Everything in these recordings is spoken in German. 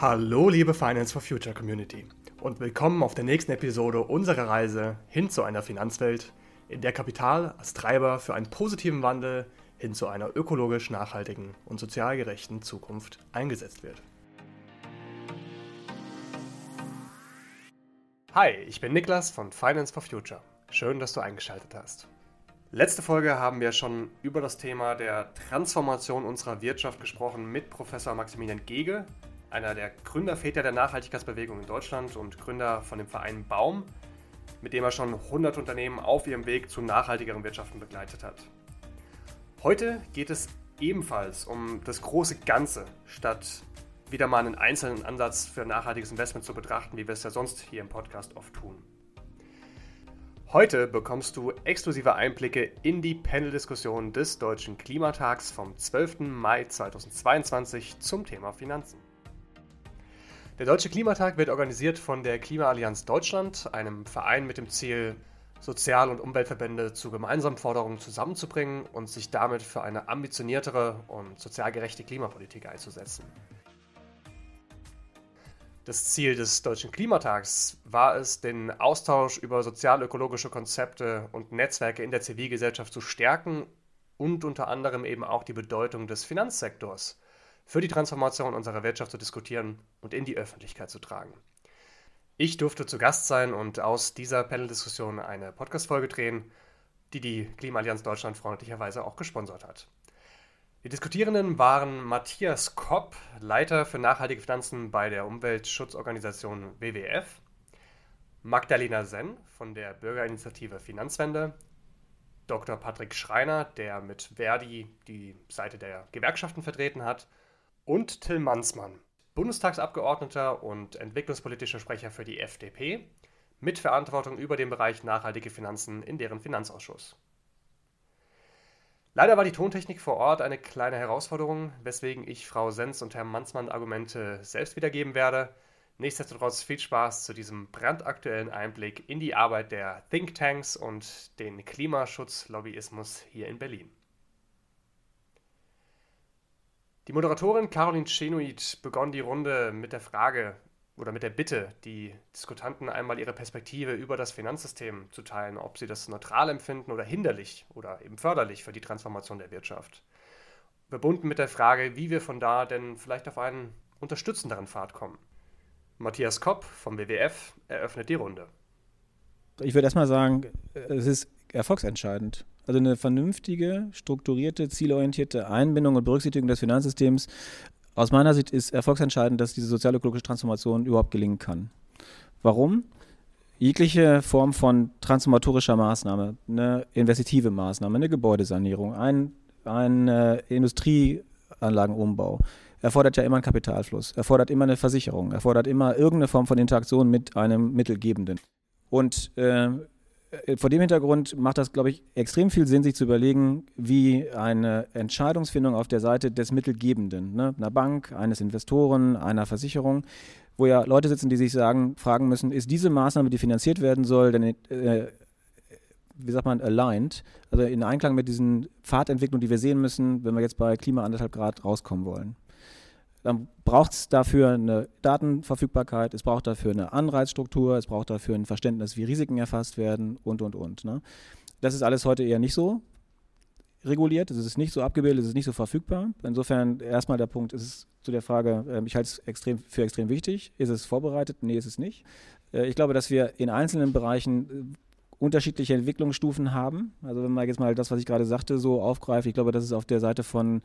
Hallo liebe Finance for Future Community und willkommen auf der nächsten Episode unserer Reise hin zu einer Finanzwelt, in der Kapital als Treiber für einen positiven Wandel hin zu einer ökologisch nachhaltigen und sozial gerechten Zukunft eingesetzt wird. Hi, ich bin Niklas von Finance for Future. Schön, dass du eingeschaltet hast. Letzte Folge haben wir schon über das Thema der Transformation unserer Wirtschaft gesprochen mit Professor Maximilian Gege, einer der Gründerväter der Nachhaltigkeitsbewegung in Deutschland und Gründer von dem Verein Baum, mit dem er schon 100 Unternehmen auf ihrem Weg zu nachhaltigeren Wirtschaften begleitet hat. Heute geht es ebenfalls um das große Ganze, statt wieder mal einen einzelnen Ansatz für nachhaltiges Investment zu betrachten, wie wir es ja sonst hier im Podcast oft tun. Heute bekommst du exklusive Einblicke in die Panel-Diskussion des Deutschen Klimatags vom 12. Mai 2022 zum Thema Finanzen. Der Deutsche Klimatag wird organisiert von der Klimaallianz Deutschland, einem Verein mit dem Ziel, Sozial- und Umweltverbände zu gemeinsamen Forderungen zusammenzubringen und sich damit für eine ambitioniertere und sozial gerechte Klimapolitik einzusetzen. Das Ziel des Deutschen Klimatags war es, den Austausch über sozial-ökologische Konzepte und Netzwerke in der Zivilgesellschaft zu stärken und unter anderem eben auch die Bedeutung des Finanzsektors für die Transformation unserer Wirtschaft zu diskutieren und in die Öffentlichkeit zu tragen. Ich durfte zu Gast sein und aus dieser Panel-Diskussion eine Podcast-Folge drehen, die die Klimaallianz Deutschland freundlicherweise auch gesponsert hat. Die Diskutierenden waren Matthias Kopp, Leiter für nachhaltige Finanzen bei der Umweltschutzorganisation WWF, Magdalena Senn von der Bürgerinitiative Finanzwende, Dr. Patrick Schreiner, der mit Verdi die Seite der Gewerkschaften vertreten hat, und Till Mansmann, Bundestagsabgeordneter und entwicklungspolitischer Sprecher für die FDP, mit Verantwortung über den Bereich nachhaltige Finanzen in deren Finanzausschuss. Leider war die Tontechnik vor Ort eine kleine Herausforderung, weswegen ich Frau Sens und Herrn Mansmann Argumente selbst wiedergeben werde. Nichtsdestotrotz viel Spaß zu diesem brandaktuellen Einblick in die Arbeit der Thinktanks und den Klimaschutzlobbyismus hier in Berlin. Die Moderatorin Caroline Chenoid begann die Runde mit der Frage oder mit der Bitte, die Diskutanten einmal ihre Perspektive über das Finanzsystem zu teilen, ob sie das neutral empfinden oder hinderlich oder eben förderlich für die Transformation der Wirtschaft. Verbunden mit der Frage, wie wir von da denn vielleicht auf einen unterstützenderen Pfad kommen. Matthias Kopp vom WWF eröffnet die Runde. Ich würde erstmal sagen, es ist erfolgsentscheidend. Also eine vernünftige, strukturierte, zielorientierte Einbindung und Berücksichtigung des Finanzsystems aus meiner Sicht ist erfolgsentscheidend, dass diese sozialökologische Transformation überhaupt gelingen kann. Warum? Jegliche Form von transformatorischer Maßnahme, eine investitive Maßnahme, eine Gebäudesanierung, ein, ein äh, Industrieanlagenumbau, erfordert ja immer einen Kapitalfluss, erfordert immer eine Versicherung, erfordert immer irgendeine Form von Interaktion mit einem Mittelgebenden. Und äh, vor dem Hintergrund macht das, glaube ich, extrem viel Sinn, sich zu überlegen, wie eine Entscheidungsfindung auf der Seite des Mittelgebenden, ne, einer Bank, eines Investoren, einer Versicherung, wo ja Leute sitzen, die sich sagen, fragen müssen, ist diese Maßnahme, die finanziert werden soll, denn äh, wie sagt man, aligned, also in Einklang mit diesen Pfadentwicklungen, die wir sehen müssen, wenn wir jetzt bei Klima anderthalb Grad rauskommen wollen. Dann braucht es dafür eine Datenverfügbarkeit, es braucht dafür eine Anreizstruktur, es braucht dafür ein Verständnis, wie Risiken erfasst werden und, und, und. Ne? Das ist alles heute eher nicht so reguliert, es ist nicht so abgebildet, es ist nicht so verfügbar. Insofern erstmal der Punkt ist zu der Frage, äh, ich halte es extrem, für extrem wichtig. Ist es vorbereitet? Nee, ist es nicht. Äh, ich glaube, dass wir in einzelnen Bereichen äh, unterschiedliche Entwicklungsstufen haben. Also wenn man jetzt mal das, was ich gerade sagte, so aufgreift, ich glaube, das ist auf der Seite von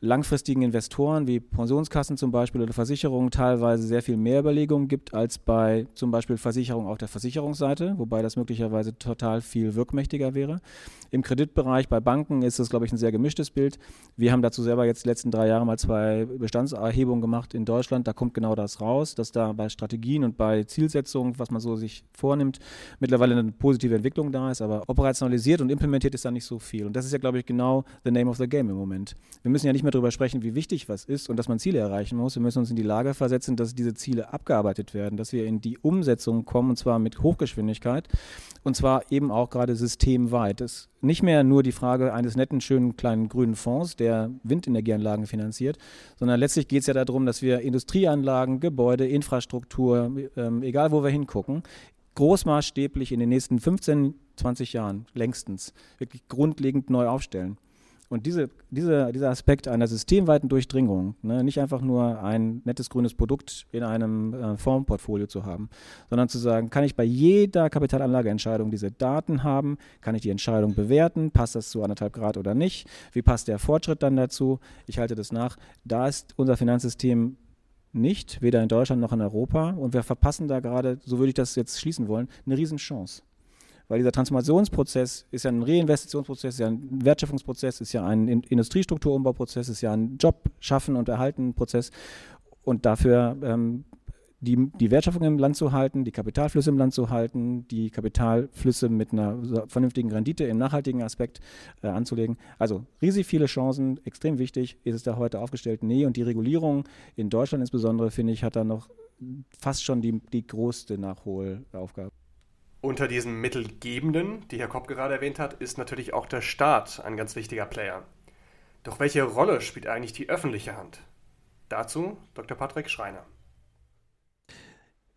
langfristigen Investoren wie Pensionskassen zum Beispiel oder Versicherungen teilweise sehr viel mehr Überlegungen gibt als bei zum Beispiel Versicherungen auf der Versicherungsseite, wobei das möglicherweise total viel wirkmächtiger wäre. Im Kreditbereich bei Banken ist das, glaube ich, ein sehr gemischtes Bild. Wir haben dazu selber jetzt die letzten drei Jahre mal zwei Bestandserhebungen gemacht in Deutschland. Da kommt genau das raus, dass da bei Strategien und bei Zielsetzungen, was man so sich vornimmt, mittlerweile eine positive Entwicklung da ist, aber operationalisiert und implementiert ist da nicht so viel. Und das ist ja, glaube ich, genau the name of the game im Moment. Wir müssen ja nicht mehr darüber sprechen, wie wichtig was ist und dass man Ziele erreichen muss. Wir müssen uns in die Lage versetzen, dass diese Ziele abgearbeitet werden, dass wir in die Umsetzung kommen und zwar mit Hochgeschwindigkeit und zwar eben auch gerade systemweit. Das ist nicht mehr nur die Frage eines netten, schönen kleinen grünen Fonds, der Windenergieanlagen finanziert, sondern letztlich geht es ja darum, dass wir Industrieanlagen, Gebäude, Infrastruktur, ähm, egal wo wir hingucken, großmaßstäblich in den nächsten 15, 20 Jahren längstens wirklich grundlegend neu aufstellen. Und diese, diese, dieser Aspekt einer systemweiten Durchdringung, ne, nicht einfach nur ein nettes grünes Produkt in einem äh, Formportfolio zu haben, sondern zu sagen, kann ich bei jeder Kapitalanlageentscheidung diese Daten haben, kann ich die Entscheidung bewerten, passt das zu anderthalb Grad oder nicht, wie passt der Fortschritt dann dazu, ich halte das nach. Da ist unser Finanzsystem nicht, weder in Deutschland noch in Europa. Und wir verpassen da gerade, so würde ich das jetzt schließen wollen, eine Riesenchance. Weil dieser Transformationsprozess ist ja ein Reinvestitionsprozess, ist ja ein Wertschöpfungsprozess, ist ja ein Industriestrukturumbauprozess, ist ja ein Job schaffen und erhalten Prozess. Und dafür ähm, die, die Wertschöpfung im Land zu halten, die Kapitalflüsse im Land zu halten, die Kapitalflüsse mit einer vernünftigen Rendite im nachhaltigen Aspekt äh, anzulegen. Also riesig viele Chancen, extrem wichtig ist es da heute aufgestellt. Nee, und die Regulierung in Deutschland insbesondere, finde ich, hat da noch fast schon die, die größte Nachholaufgabe. Unter diesen Mittelgebenden, die Herr Kopp gerade erwähnt hat, ist natürlich auch der Staat ein ganz wichtiger Player. Doch welche Rolle spielt eigentlich die öffentliche Hand? Dazu Dr. Patrick Schreiner.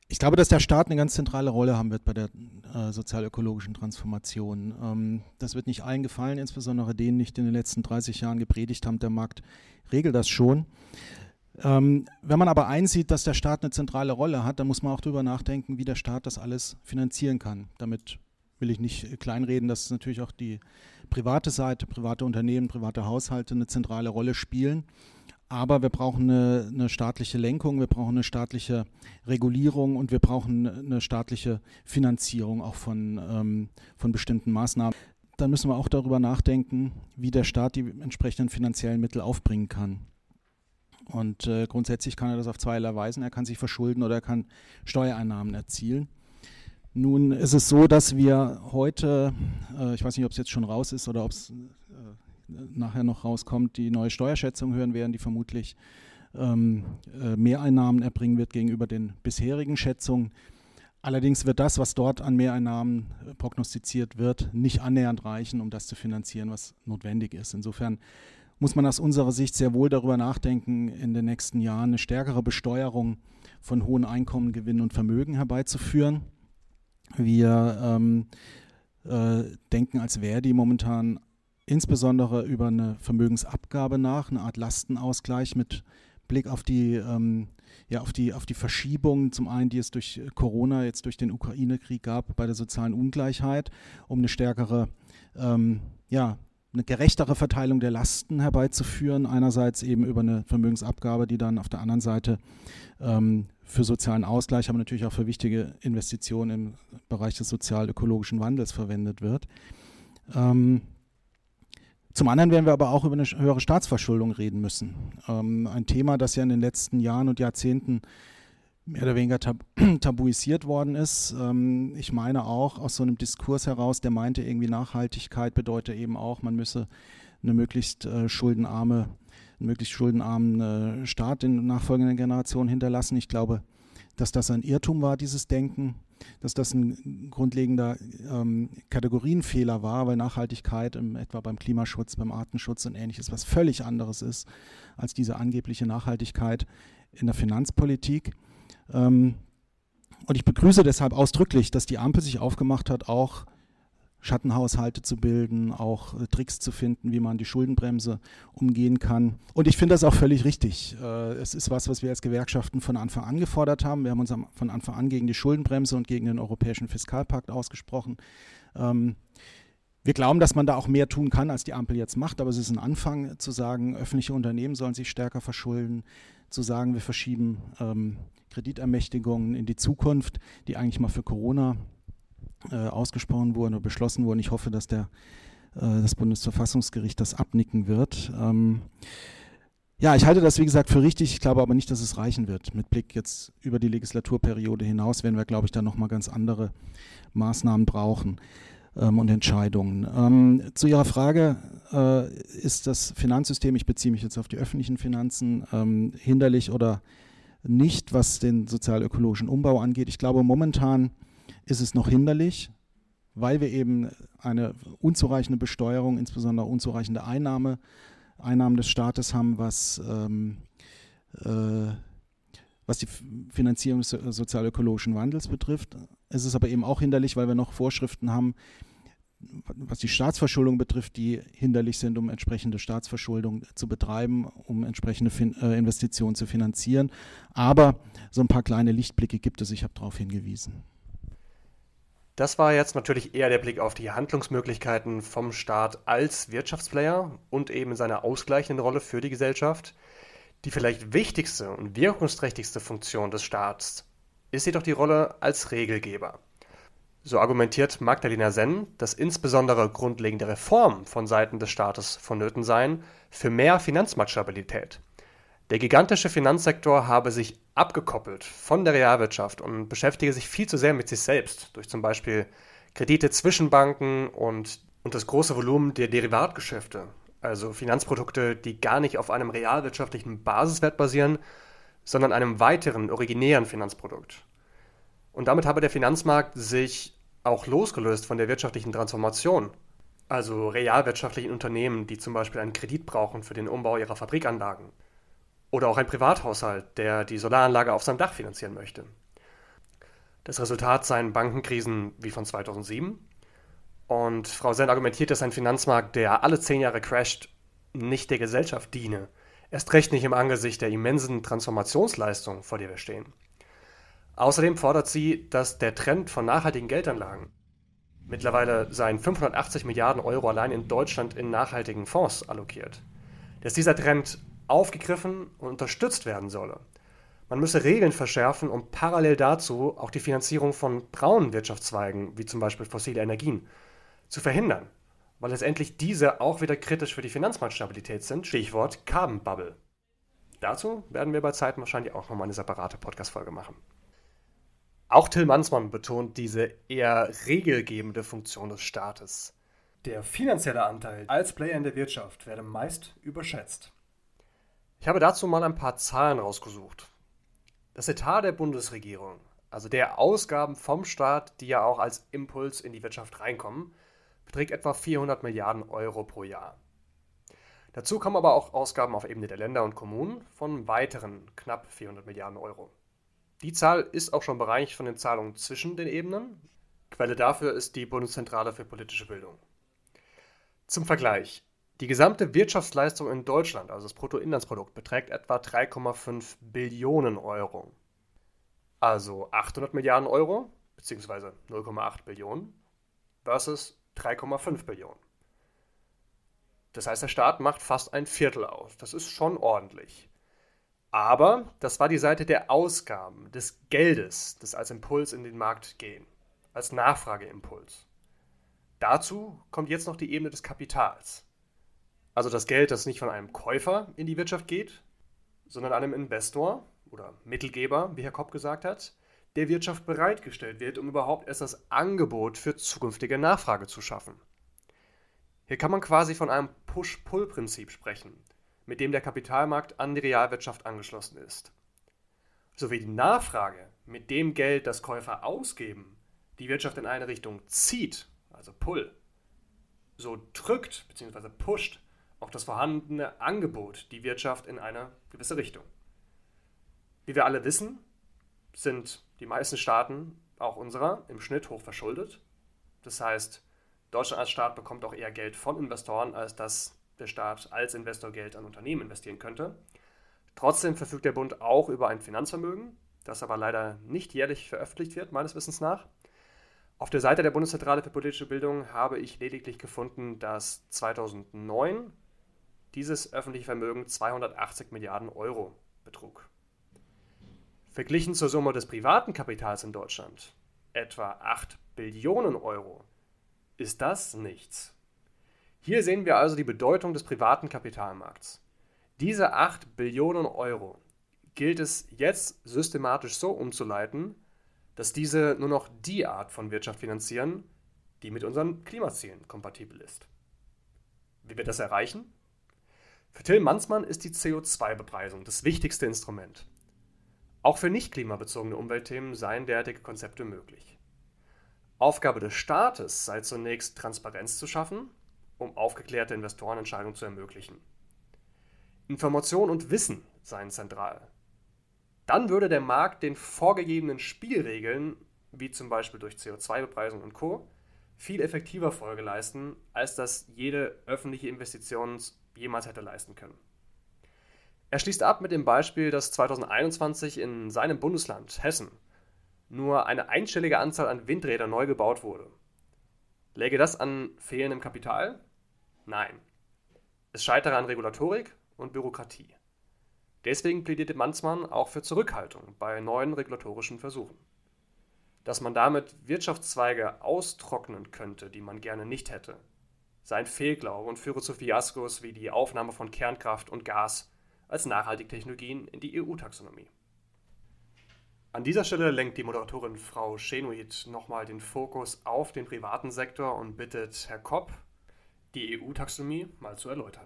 Ich glaube, dass der Staat eine ganz zentrale Rolle haben wird bei der äh, sozialökologischen Transformation. Ähm, das wird nicht allen gefallen, insbesondere denen, die in den letzten 30 Jahren gepredigt haben, der Markt regelt das schon. Ähm, wenn man aber einsieht, dass der Staat eine zentrale Rolle hat, dann muss man auch darüber nachdenken, wie der Staat das alles finanzieren kann. Damit will ich nicht kleinreden, dass natürlich auch die private Seite, private Unternehmen, private Haushalte eine zentrale Rolle spielen. Aber wir brauchen eine, eine, staatliche Lenkung, wir brauchen eine staatliche Regulierung und wir brauchen eine staatliche Finanzierung auch von, ähm, von bestimmten Maßnahmen. Dann müssen wir auch darüber nachdenken, wie der Staat die entsprechenden finanziellen Mittel aufbringen kann. Und äh, grundsätzlich kann er das auf zweierlei Weisen. Er kann sich verschulden oder er kann Steuereinnahmen erzielen. Nun ist es so, dass wir heute, äh, ich weiß nicht, ob es jetzt schon raus ist oder ob es nachher noch rauskommt, die neue Steuerschätzung hören werden, die vermutlich ähm, äh, Mehreinnahmen erbringen wird gegenüber den bisherigen Schätzungen. Allerdings wird das, was dort an Mehreinnahmen äh, prognostiziert wird, nicht annähernd reichen, um das zu finanzieren, was notwendig ist. Insofern muss man aus unserer Sicht sehr wohl darüber nachdenken, in den nächsten Jahren eine stärkere Besteuerung von hohen Einkommen, Gewinnen und Vermögen herbeizuführen. Wir ähm, äh, denken als Verdi momentan insbesondere über eine Vermögensabgabe nach, eine Art Lastenausgleich mit Blick auf die, ähm, ja, auf die, auf die Verschiebungen, zum einen, die es durch Corona, jetzt durch den Ukraine-Krieg gab, bei der sozialen Ungleichheit, um eine stärkere, ähm, ja, eine gerechtere Verteilung der Lasten herbeizuführen. Einerseits eben über eine Vermögensabgabe, die dann auf der anderen Seite ähm, für sozialen Ausgleich, aber natürlich auch für wichtige Investitionen im Bereich des sozial-ökologischen Wandels verwendet wird. Ähm, zum anderen werden wir aber auch über eine höhere Staatsverschuldung reden müssen. Ähm, ein Thema, das ja in den letzten Jahren und Jahrzehnten mehr oder weniger tab tabuisiert worden ist. Ähm, ich meine auch aus so einem Diskurs heraus, der meinte irgendwie Nachhaltigkeit bedeutet eben auch, man müsse eine möglichst äh, schuldenarme, einen möglichst schuldenarmen äh, Staat in nachfolgenden Generationen hinterlassen. Ich glaube, dass das ein Irrtum war, dieses Denken dass das ein grundlegender ähm, Kategorienfehler war, weil Nachhaltigkeit im, etwa beim Klimaschutz, beim Artenschutz und ähnliches was völlig anderes ist als diese angebliche Nachhaltigkeit in der Finanzpolitik. Ähm, und ich begrüße deshalb ausdrücklich, dass die Ampel sich aufgemacht hat, auch Schattenhaushalte zu bilden, auch äh, Tricks zu finden, wie man die Schuldenbremse umgehen kann. Und ich finde das auch völlig richtig. Äh, es ist was, was wir als Gewerkschaften von Anfang an gefordert haben. Wir haben uns von Anfang an gegen die Schuldenbremse und gegen den Europäischen Fiskalpakt ausgesprochen. Ähm, wir glauben, dass man da auch mehr tun kann, als die Ampel jetzt macht, aber es ist ein Anfang zu sagen, öffentliche Unternehmen sollen sich stärker verschulden, zu sagen, wir verschieben ähm, Kreditermächtigungen in die Zukunft, die eigentlich mal für Corona äh, ausgesprochen wurden oder beschlossen wurden. Ich hoffe, dass der, äh, das Bundesverfassungsgericht das abnicken wird. Ähm, ja, ich halte das, wie gesagt, für richtig. Ich glaube aber nicht, dass es reichen wird. Mit Blick jetzt über die Legislaturperiode hinaus werden wir, glaube ich, da nochmal ganz andere Maßnahmen brauchen. ähm, und Entscheidungen. Ähm, zu Ihrer Frage, äh, ist das Finanzsystem, ich beziehe mich jetzt auf die öffentlichen Finanzen, ähm, hinderlich oder nicht, was den sozial-ökologischen Umbau angeht? Ich glaube, momentan ist es noch hinderlich, weil wir eben eine unzureichende Besteuerung, insbesondere unzureichende Einnahme, Einnahmen des Staates haben, was ähm, äh, was die Finanzierung des sozial-ökologischen Wandels betrifft. Es ist aber eben auch hinderlich, weil wir noch Vorschriften haben, was die Staatsverschuldung betrifft, die hinderlich sind, um entsprechende Staatsverschuldung zu betreiben, um entsprechende fin äh, Investitionen zu finanzieren. Aber so ein paar kleine Lichtblicke gibt es, ich habe darauf hingewiesen. Das war jetzt natürlich eher der Blick auf die Handlungsmöglichkeiten vom Staat als Wirtschaftsplayer und eben seine ausgleichende Rolle für die Gesellschaft. Die vielleicht wichtigste und wirkungsträchtigste Funktion des Staats ist jedoch die Rolle als Regelgeber. So argumentiert Magdalena Senn, dass insbesondere grundlegende Reformen von Seiten des Staates vonnöten seien für mehr Finanzmarktstabilität. Der gigantische Finanzsektor habe sich abgekoppelt von der Realwirtschaft und beschäftige sich viel zu sehr mit sich selbst durch zum Beispiel Kredite zwischen Banken und, und das große Volumen der Derivatgeschäfte, also Finanzprodukte, die gar nicht auf einem realwirtschaftlichen Basiswert basieren, sondern einem weiteren, originären Finanzprodukt. Und damit habe der Finanzmarkt sich auch losgelöst von der wirtschaftlichen Transformation, also realwirtschaftlichen Unternehmen, die zum Beispiel einen Kredit brauchen für den Umbau ihrer Fabrikanlagen. Oder auch ein Privathaushalt, der die Solaranlage auf seinem Dach finanzieren möchte. Das Resultat seien Bankenkrisen wie von 2007 und Frau Senn argumentiert, dass ein Finanzmarkt, der alle zehn Jahre crasht, nicht der Gesellschaft diene. Erst recht nicht im Angesicht der immensen Transformationsleistung, vor der wir stehen. Außerdem fordert sie, dass der Trend von nachhaltigen Geldanlagen mittlerweile seien 580 Milliarden Euro allein in Deutschland in nachhaltigen Fonds allokiert. Dass dieser Trend aufgegriffen und unterstützt werden solle. Man müsse Regeln verschärfen, um parallel dazu auch die Finanzierung von braunen Wirtschaftszweigen, wie zum Beispiel fossile Energien, zu verhindern, weil letztendlich diese auch wieder kritisch für die Finanzmarktstabilität sind. Stichwort Carbon Bubble. Dazu werden wir bei Zeiten wahrscheinlich auch nochmal eine separate Podcast-Folge machen. Auch Till Mansmann betont diese eher regelgebende Funktion des Staates. Der finanzielle Anteil als Player in der Wirtschaft werde meist überschätzt. Ich habe dazu mal ein paar Zahlen rausgesucht. Das Etat der Bundesregierung, also der Ausgaben vom Staat, die ja auch als Impuls in die Wirtschaft reinkommen, beträgt etwa 400 Milliarden Euro pro Jahr. Dazu kommen aber auch Ausgaben auf Ebene der Länder und Kommunen von weiteren knapp 400 Milliarden Euro. Die Zahl ist auch schon bereinigt von den Zahlungen zwischen den Ebenen. Quelle dafür ist die Bundeszentrale für politische Bildung. Zum Vergleich. Die gesamte Wirtschaftsleistung in Deutschland, also das Bruttoinlandsprodukt, beträgt etwa 3,5 Billionen Euro. Also 800 Milliarden Euro, beziehungsweise 0,8 Billionen, versus 3,5 Billionen. Das heißt, der Staat macht fast ein Viertel aus. Das ist schon ordentlich. Aber das war die Seite der Ausgaben, des Geldes, das als Impuls in den Markt gehen, als Nachfrageimpuls. Dazu kommt jetzt noch die Ebene des Kapitals. Also das Geld, das nicht von einem Käufer in die Wirtschaft geht, sondern einem Investor oder Mittelgeber, wie Herr Kopp gesagt hat, der Wirtschaft bereitgestellt wird, um überhaupt erst das Angebot für zukünftige Nachfrage zu schaffen. Hier kann man quasi von einem Push-Pull-Prinzip sprechen, mit dem der Kapitalmarkt an die Realwirtschaft angeschlossen ist. Sowie die Nachfrage mit dem Geld, das Käufer ausgeben, die Wirtschaft in eine Richtung zieht, also Pull, so drückt bzw. pusht auch das vorhandene Angebot die Wirtschaft in eine gewisse Richtung. Wie wir alle wissen, sind die meisten Staaten, auch unserer, im Schnitt hoch verschuldet. Das heißt, Deutschland als Staat bekommt auch eher Geld von Investoren, als dass der Staat als Investor Geld an Unternehmen investieren könnte. Trotzdem verfügt der Bund auch über ein Finanzvermögen, das aber leider nicht jährlich veröffentlicht wird, meines Wissens nach. Auf der Seite der Bundeszentrale für politische Bildung habe ich lediglich gefunden, dass 2009 dieses öffentliche Vermögen 280 Milliarden Euro betrug. Verglichen zur Summe des privaten Kapitals in Deutschland, etwa 8 Billionen Euro, ist das nichts. Hier sehen wir also die Bedeutung des privaten Kapitalmarkts. Diese 8 Billionen Euro gilt es jetzt systematisch so umzuleiten, dass diese nur noch die Art von Wirtschaft finanzieren, die mit unseren Klimazielen kompatibel ist. Wie wir das erreichen? Für Till Mansmann ist die CO2-Bepreisung das wichtigste Instrument. Auch für nicht klimabezogene Umweltthemen seien derartige Konzepte möglich. Aufgabe des Staates sei zunächst Transparenz zu schaffen, um aufgeklärte Investorenentscheidungen zu ermöglichen. Information und Wissen seien zentral. Dann würde der Markt den vorgegebenen Spielregeln, wie zum Beispiel durch CO2-Bepreisung und Co., viel effektiver Folge leisten, als das jede öffentliche Investition jemals hätte leisten können. Er schließt ab mit dem Beispiel, dass 2021 in seinem Bundesland Hessen nur eine einstellige Anzahl an Windrädern neu gebaut wurde. Läge das an fehlendem Kapital? Nein. Es scheitere an Regulatorik und Bürokratie. Deswegen plädierte Manzmann auch für Zurückhaltung bei neuen regulatorischen Versuchen. Dass man damit Wirtschaftszweige austrocknen könnte, die man gerne nicht hätte, sei ein Fehlglaube und führe zu Fiaskos wie die Aufnahme von Kernkraft und Gas als nachhaltige Technologien in die EU-Taxonomie. An dieser Stelle lenkt die Moderatorin Frau Schenuit nochmal den Fokus auf den privaten Sektor und bittet Herr Kopp, die EU-Taxonomie mal zu erläutern.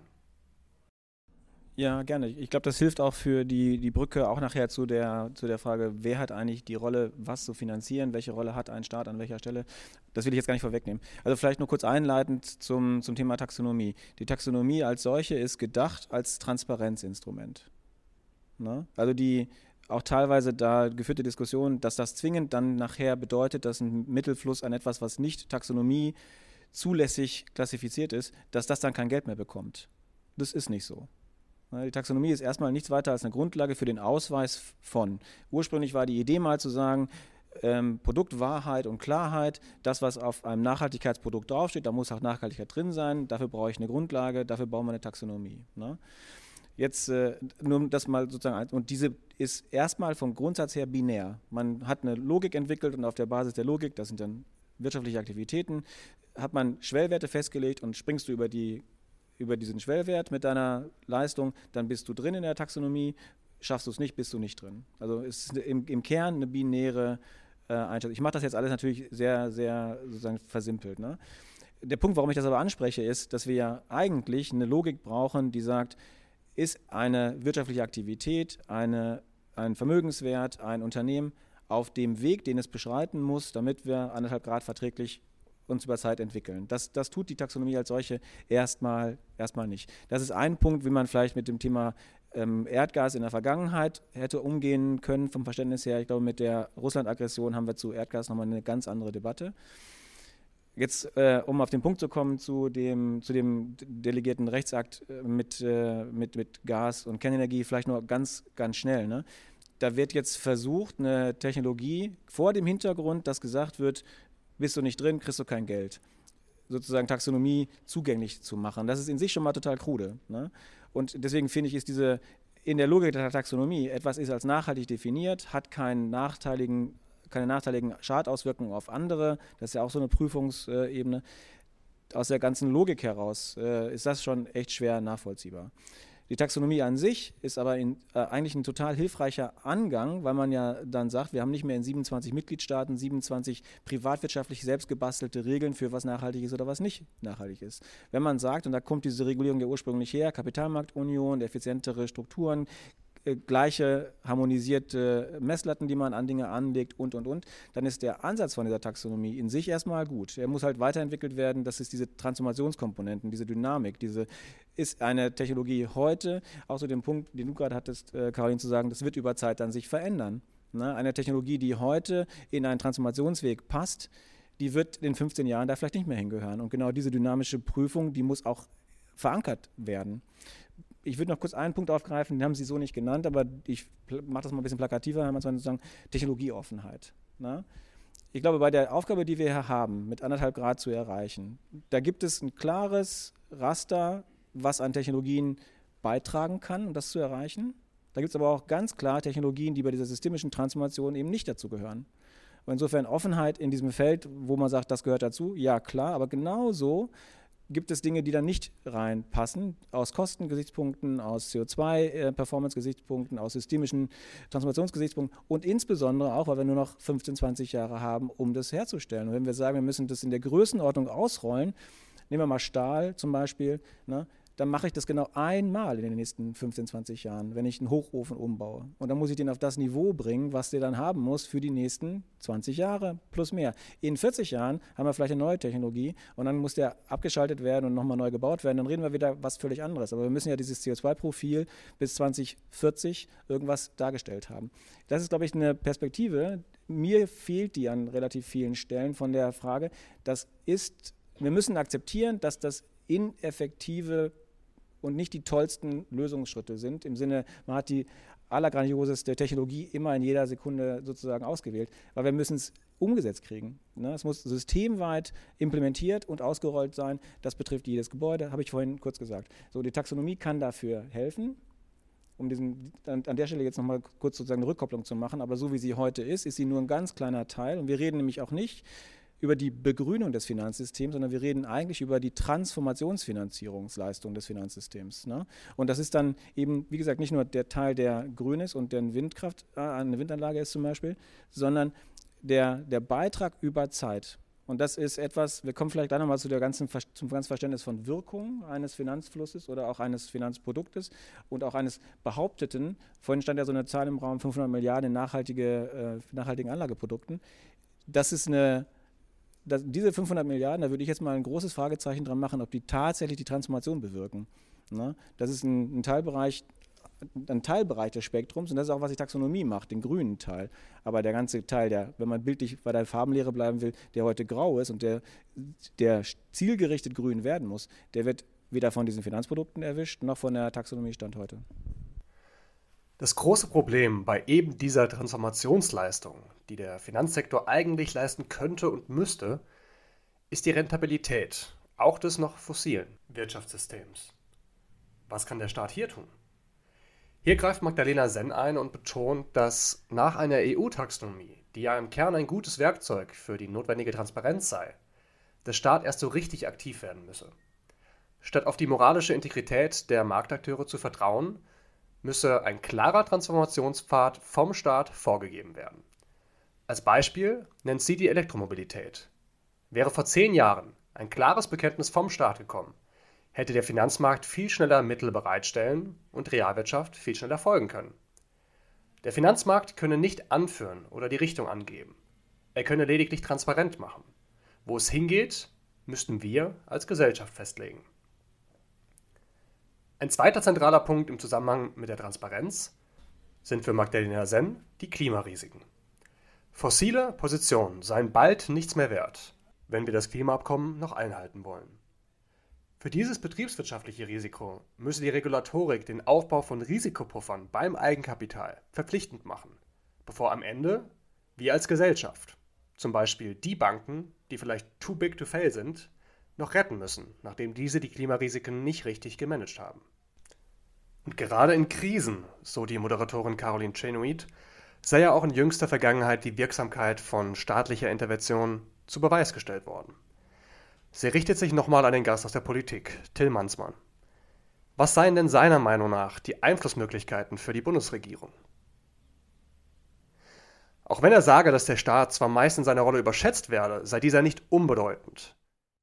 Ja, gerne. Ich glaube, das hilft auch für die, die Brücke auch nachher zu der, zu der Frage, wer hat eigentlich die Rolle, was zu finanzieren, welche Rolle hat ein Staat an welcher Stelle. Das will ich jetzt gar nicht vorwegnehmen. Also vielleicht nur kurz einleitend zum, zum Thema Taxonomie. Die Taxonomie als solche ist gedacht als Transparenzinstrument. Ne? Also die auch teilweise da geführte Diskussion, dass das zwingend dann nachher bedeutet, dass ein Mittelfluss an etwas, was nicht Taxonomie zulässig klassifiziert ist, dass das dann kein Geld mehr bekommt. Das ist nicht so. Die Taxonomie ist erstmal nichts weiter als eine Grundlage für den Ausweis von. Ursprünglich war die Idee mal zu sagen, ähm, Produktwahrheit und Klarheit, das, was auf einem Nachhaltigkeitsprodukt draufsteht, da muss auch Nachhaltigkeit drin sein, dafür brauche ich eine Grundlage, dafür bauen wir eine Taxonomie. Ne? Jetzt äh, nur das mal sozusagen, und diese ist erstmal vom Grundsatz her binär. Man hat eine Logik entwickelt und auf der Basis der Logik, das sind dann wirtschaftliche Aktivitäten, hat man Schwellwerte festgelegt und springst du über die über diesen Schwellwert mit deiner Leistung, dann bist du drin in der Taxonomie. Schaffst du es nicht, bist du nicht drin. Also es ist im, im Kern eine binäre äh, Einstellung. Ich mache das jetzt alles natürlich sehr, sehr sozusagen versimpelt. Ne? Der Punkt, warum ich das aber anspreche, ist, dass wir ja eigentlich eine Logik brauchen, die sagt, ist eine wirtschaftliche Aktivität, eine, ein Vermögenswert, ein Unternehmen auf dem Weg, den es beschreiten muss, damit wir anderthalb Grad verträglich uns über Zeit entwickeln. Das, das tut die Taxonomie als solche erstmal, erstmal nicht. Das ist ein Punkt, wie man vielleicht mit dem Thema ähm, Erdgas in der Vergangenheit hätte umgehen können, vom Verständnis her. Ich glaube, mit der Russland-Aggression haben wir zu Erdgas nochmal eine ganz andere Debatte. Jetzt, äh, um auf den Punkt zu kommen, zu dem, zu dem delegierten Rechtsakt äh, mit, äh, mit, mit Gas und Kernenergie, vielleicht nur ganz, ganz schnell. Ne? Da wird jetzt versucht, eine Technologie vor dem Hintergrund, dass gesagt wird, bist du nicht drin, kriegst du kein Geld. Sozusagen Taxonomie zugänglich zu machen. Das ist in sich schon mal total krude. Ne? Und deswegen finde ich, ist diese in der Logik der Taxonomie, etwas ist als nachhaltig definiert, hat keinen nachteiligen, keine nachteiligen Schadauswirkungen auf andere. Das ist ja auch so eine Prüfungsebene. Aus der ganzen Logik heraus äh, ist das schon echt schwer nachvollziehbar. Die Taxonomie an sich ist aber in, äh, eigentlich ein total hilfreicher Angang, weil man ja dann sagt, wir haben nicht mehr in 27 Mitgliedstaaten 27 privatwirtschaftlich selbst gebastelte Regeln für was nachhaltig ist oder was nicht nachhaltig ist. Wenn man sagt, und da kommt diese Regulierung ja ursprünglich her, Kapitalmarktunion, effizientere Strukturen, äh, gleiche harmonisierte Messlatten, die man an Dinge anlegt und, und, und, dann ist der Ansatz von dieser Taxonomie in sich erstmal gut. Er muss halt weiterentwickelt werden. Das ist diese Transformationskomponenten, diese Dynamik, diese ist eine Technologie heute, auch zu dem Punkt, den du gerade hattest, äh, Caroline, zu sagen, das wird über Zeit dann sich verändern. Ne? Eine Technologie, die heute in einen Transformationsweg passt, die wird in 15 Jahren da vielleicht nicht mehr hingehören. Und genau diese dynamische Prüfung, die muss auch verankert werden ich würde noch kurz einen Punkt aufgreifen, den haben Sie so nicht genannt, aber ich mache das mal ein bisschen plakativer, haben wir sozusagen Technologieoffenheit. Ne? Ich glaube, bei der Aufgabe, die wir hier haben, mit anderthalb Grad zu erreichen, da gibt es ein klares Raster, was an Technologien beitragen kann, um das zu erreichen. Da gibt es aber auch ganz klar Technologien, die bei dieser systemischen Transformation eben nicht dazu gehören. Und insofern Offenheit in diesem Feld, wo man sagt, das gehört dazu, ja klar, aber genauso gibt es Dinge, die da nicht reinpassen, aus Kostengesichtspunkten, aus CO2-Performance-Gesichtspunkten, aus systemischen Transformationsgesichtspunkten und insbesondere auch, weil wir nur noch 15, 20 Jahre haben, um das herzustellen. Und wenn wir sagen, wir müssen das in der Größenordnung ausrollen, nehmen wir mal Stahl zum Beispiel, ne, dann mache ich das genau einmal in den nächsten 15, 20 Jahren, wenn ich einen Hochofen umbaue. Und dann muss ich den auf das Niveau bringen, was der dann haben muss für die nächsten 20 Jahre plus mehr. In 40 Jahren haben wir vielleicht eine neue Technologie und dann muss der abgeschaltet werden und nochmal neu gebaut werden. Dann reden wir wieder was völlig anderes. Aber wir müssen ja dieses CO2-Profil bis 2040 irgendwas dargestellt haben. Das ist, glaube ich, eine Perspektive. Mir fehlt die an relativ vielen Stellen von der Frage, das ist, wir müssen akzeptieren, dass das ineffektive und nicht die tollsten Lösungsschritte sind. Im Sinne, man hat die allergrandioseste Technologie immer in jeder Sekunde sozusagen ausgewählt, weil wir müssen es umgesetzt kriegen. Ne? Es muss systemweit implementiert und ausgerollt sein. Das betrifft jedes Gebäude, habe ich vorhin kurz gesagt. So, die Taxonomie kann dafür helfen. Um diesen, an, an der Stelle jetzt nochmal kurz sozusagen eine Rückkopplung zu machen, aber so wie sie heute ist, ist sie nur ein ganz kleiner Teil. Und wir reden nämlich auch nicht über die Begrünung des Finanzsystems, sondern wir reden eigentlich über die Transformationsfinanzierungsleistung des Finanzsystems. Ne? Und das ist dann eben, wie gesagt, nicht nur der Teil, der grün ist und der eine Windkraft, äh, eine Windanlage ist zum Beispiel, sondern der, der Beitrag über Zeit. Und das ist etwas, wir kommen vielleicht gleich nochmal zu der ganzen, zum ganzen Verständnis von Wirkung eines Finanzflusses oder auch eines Finanzproduktes und auch eines behaupteten, vorhin stand ja so eine Zahl im Raum, 500 Milliarden in nachhaltige, äh, nachhaltigen Anlageprodukten. Das ist eine das, diese 500 Milliarden, da würde ich jetzt mal ein großes Fragezeichen dran machen, ob die tatsächlich die Transformation bewirken. Ne? Das ist ein, ein, Teilbereich, ein Teilbereich des Spektrums und das ist auch, was die Taxonomie macht, den grünen Teil. Aber der ganze Teil, der, wenn man bildlich bei der Farbenlehre bleiben will, der heute grau ist und der, der zielgerichtet grün werden muss, der wird weder von diesen Finanzprodukten erwischt, noch von der Taxonomie Stand heute. Das große Problem bei eben dieser Transformationsleistung, die der Finanzsektor eigentlich leisten könnte und müsste, ist die Rentabilität, auch des noch fossilen Wirtschaftssystems. Was kann der Staat hier tun? Hier greift Magdalena Senn ein und betont, dass nach einer EU-Taxonomie, die ja im Kern ein gutes Werkzeug für die notwendige Transparenz sei, der Staat erst so richtig aktiv werden müsse. Statt auf die moralische Integrität der Marktakteure zu vertrauen, müsse ein klarer Transformationspfad vom Staat vorgegeben werden. Als Beispiel nennt sie die Elektromobilität. Wäre vor zehn Jahren ein klares Bekenntnis vom Staat gekommen, hätte der Finanzmarkt viel schneller Mittel bereitstellen und Realwirtschaft viel schneller folgen können. Der Finanzmarkt könne nicht anführen oder die Richtung angeben. Er könne lediglich transparent machen. Wo es hingeht, müssten wir als Gesellschaft festlegen. Ein zweiter zentraler Punkt im Zusammenhang mit der Transparenz sind für Magdalena Senn die Klimarisiken. Fossile Positionen seien bald nichts mehr wert, wenn wir das Klimaabkommen noch einhalten wollen. Für dieses betriebswirtschaftliche Risiko müsse die Regulatorik den Aufbau von Risikopuffern beim Eigenkapital verpflichtend machen, bevor am Ende wir als Gesellschaft, zum Beispiel die Banken, die vielleicht too big to fail sind, noch retten müssen, nachdem diese die Klimarisiken nicht richtig gemanagt haben. Und gerade in Krisen, so die Moderatorin Caroline Chenoid, sei ja auch in jüngster Vergangenheit die Wirksamkeit von staatlicher Intervention zu Beweis gestellt worden. Sie richtet sich nochmal an den Gast aus der Politik, Till Mansmann. Was seien denn seiner Meinung nach die Einflussmöglichkeiten für die Bundesregierung? Auch wenn er sage, dass der Staat zwar meist in seiner Rolle überschätzt werde, sei dieser nicht unbedeutend.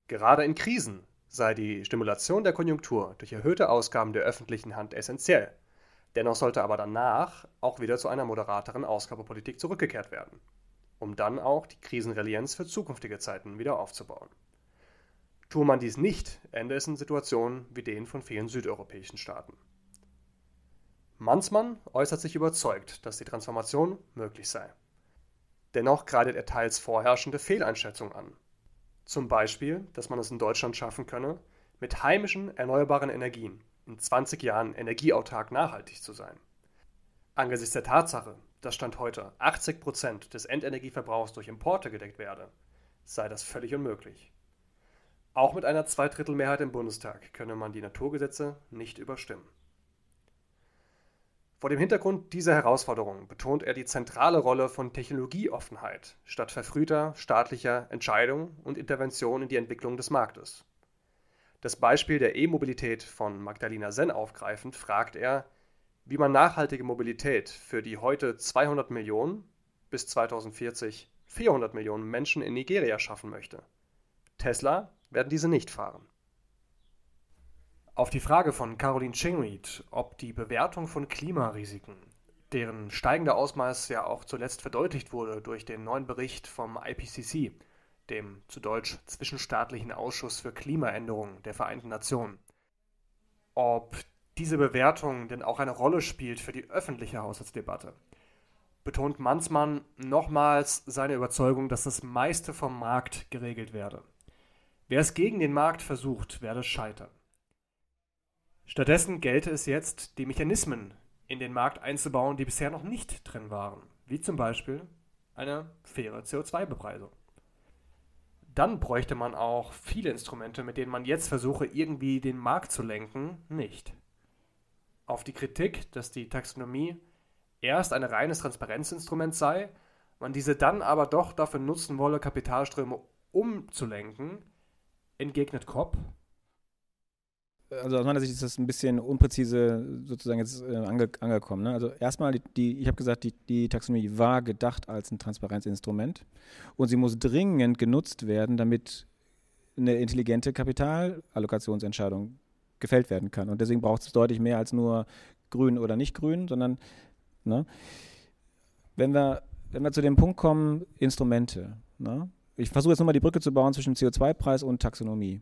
Gerade in Krisen sei die Stimulation der Konjunktur durch erhöhte Ausgaben der öffentlichen Hand essentiell. Dennoch sollte aber danach auch wieder zu einer moderateren Ausgabepolitik zurückgekehrt werden, um dann auch die Krisenrelienz für zukünftige Zeiten wieder aufzubauen. Tue man dies nicht, ende es in Situationen wie denen von vielen südeuropäischen Staaten. Mansmann äußert sich überzeugt, dass die Transformation möglich sei. Dennoch greitet er teils vorherrschende Fehleinschätzungen an, zum Beispiel, dass man es in Deutschland schaffen könne, mit heimischen erneuerbaren Energien in 20 Jahren energieautark nachhaltig zu sein. Angesichts der Tatsache, dass Stand heute 80 Prozent des Endenergieverbrauchs durch Importe gedeckt werde, sei das völlig unmöglich. Auch mit einer Zweidrittelmehrheit im Bundestag könne man die Naturgesetze nicht überstimmen. Vor dem Hintergrund dieser Herausforderungen betont er die zentrale Rolle von Technologieoffenheit statt verfrühter staatlicher Entscheidung und Intervention in die Entwicklung des Marktes. Das Beispiel der E-Mobilität von Magdalena Senn aufgreifend, fragt er, wie man nachhaltige Mobilität für die heute 200 Millionen bis 2040 400 Millionen Menschen in Nigeria schaffen möchte. Tesla werden diese nicht fahren. Auf die Frage von Caroline Chingried, ob die Bewertung von Klimarisiken, deren steigender Ausmaß ja auch zuletzt verdeutlicht wurde durch den neuen Bericht vom IPCC, dem zu Deutsch Zwischenstaatlichen Ausschuss für Klimaänderungen der Vereinten Nationen, ob diese Bewertung denn auch eine Rolle spielt für die öffentliche Haushaltsdebatte, betont Mansmann nochmals seine Überzeugung, dass das meiste vom Markt geregelt werde. Wer es gegen den Markt versucht, werde scheitern. Stattdessen gelte es jetzt, die Mechanismen in den Markt einzubauen, die bisher noch nicht drin waren, wie zum Beispiel eine faire CO2-Bepreisung. Dann bräuchte man auch viele Instrumente, mit denen man jetzt versuche, irgendwie den Markt zu lenken, nicht. Auf die Kritik, dass die Taxonomie erst ein reines Transparenzinstrument sei, man diese dann aber doch dafür nutzen wolle, Kapitalströme umzulenken, entgegnet Kopp. Also aus meiner Sicht ist das ein bisschen unpräzise sozusagen jetzt äh, ange, angekommen. Ne? Also erstmal, die, die ich habe gesagt, die, die, Taxonomie war gedacht als ein Transparenzinstrument und sie muss dringend genutzt werden, damit eine intelligente Kapitalallokationsentscheidung gefällt werden kann. Und deswegen braucht es deutlich mehr als nur grün oder nicht grün, sondern Ne? Wenn, wir, wenn wir zu dem Punkt kommen, Instrumente. Ne? Ich versuche jetzt nochmal die Brücke zu bauen zwischen CO2-Preis und Taxonomie.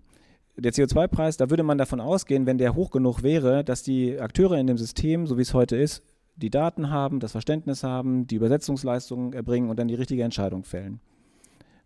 Der CO2-Preis, da würde man davon ausgehen, wenn der hoch genug wäre, dass die Akteure in dem System, so wie es heute ist, die Daten haben, das Verständnis haben, die Übersetzungsleistungen erbringen und dann die richtige Entscheidung fällen.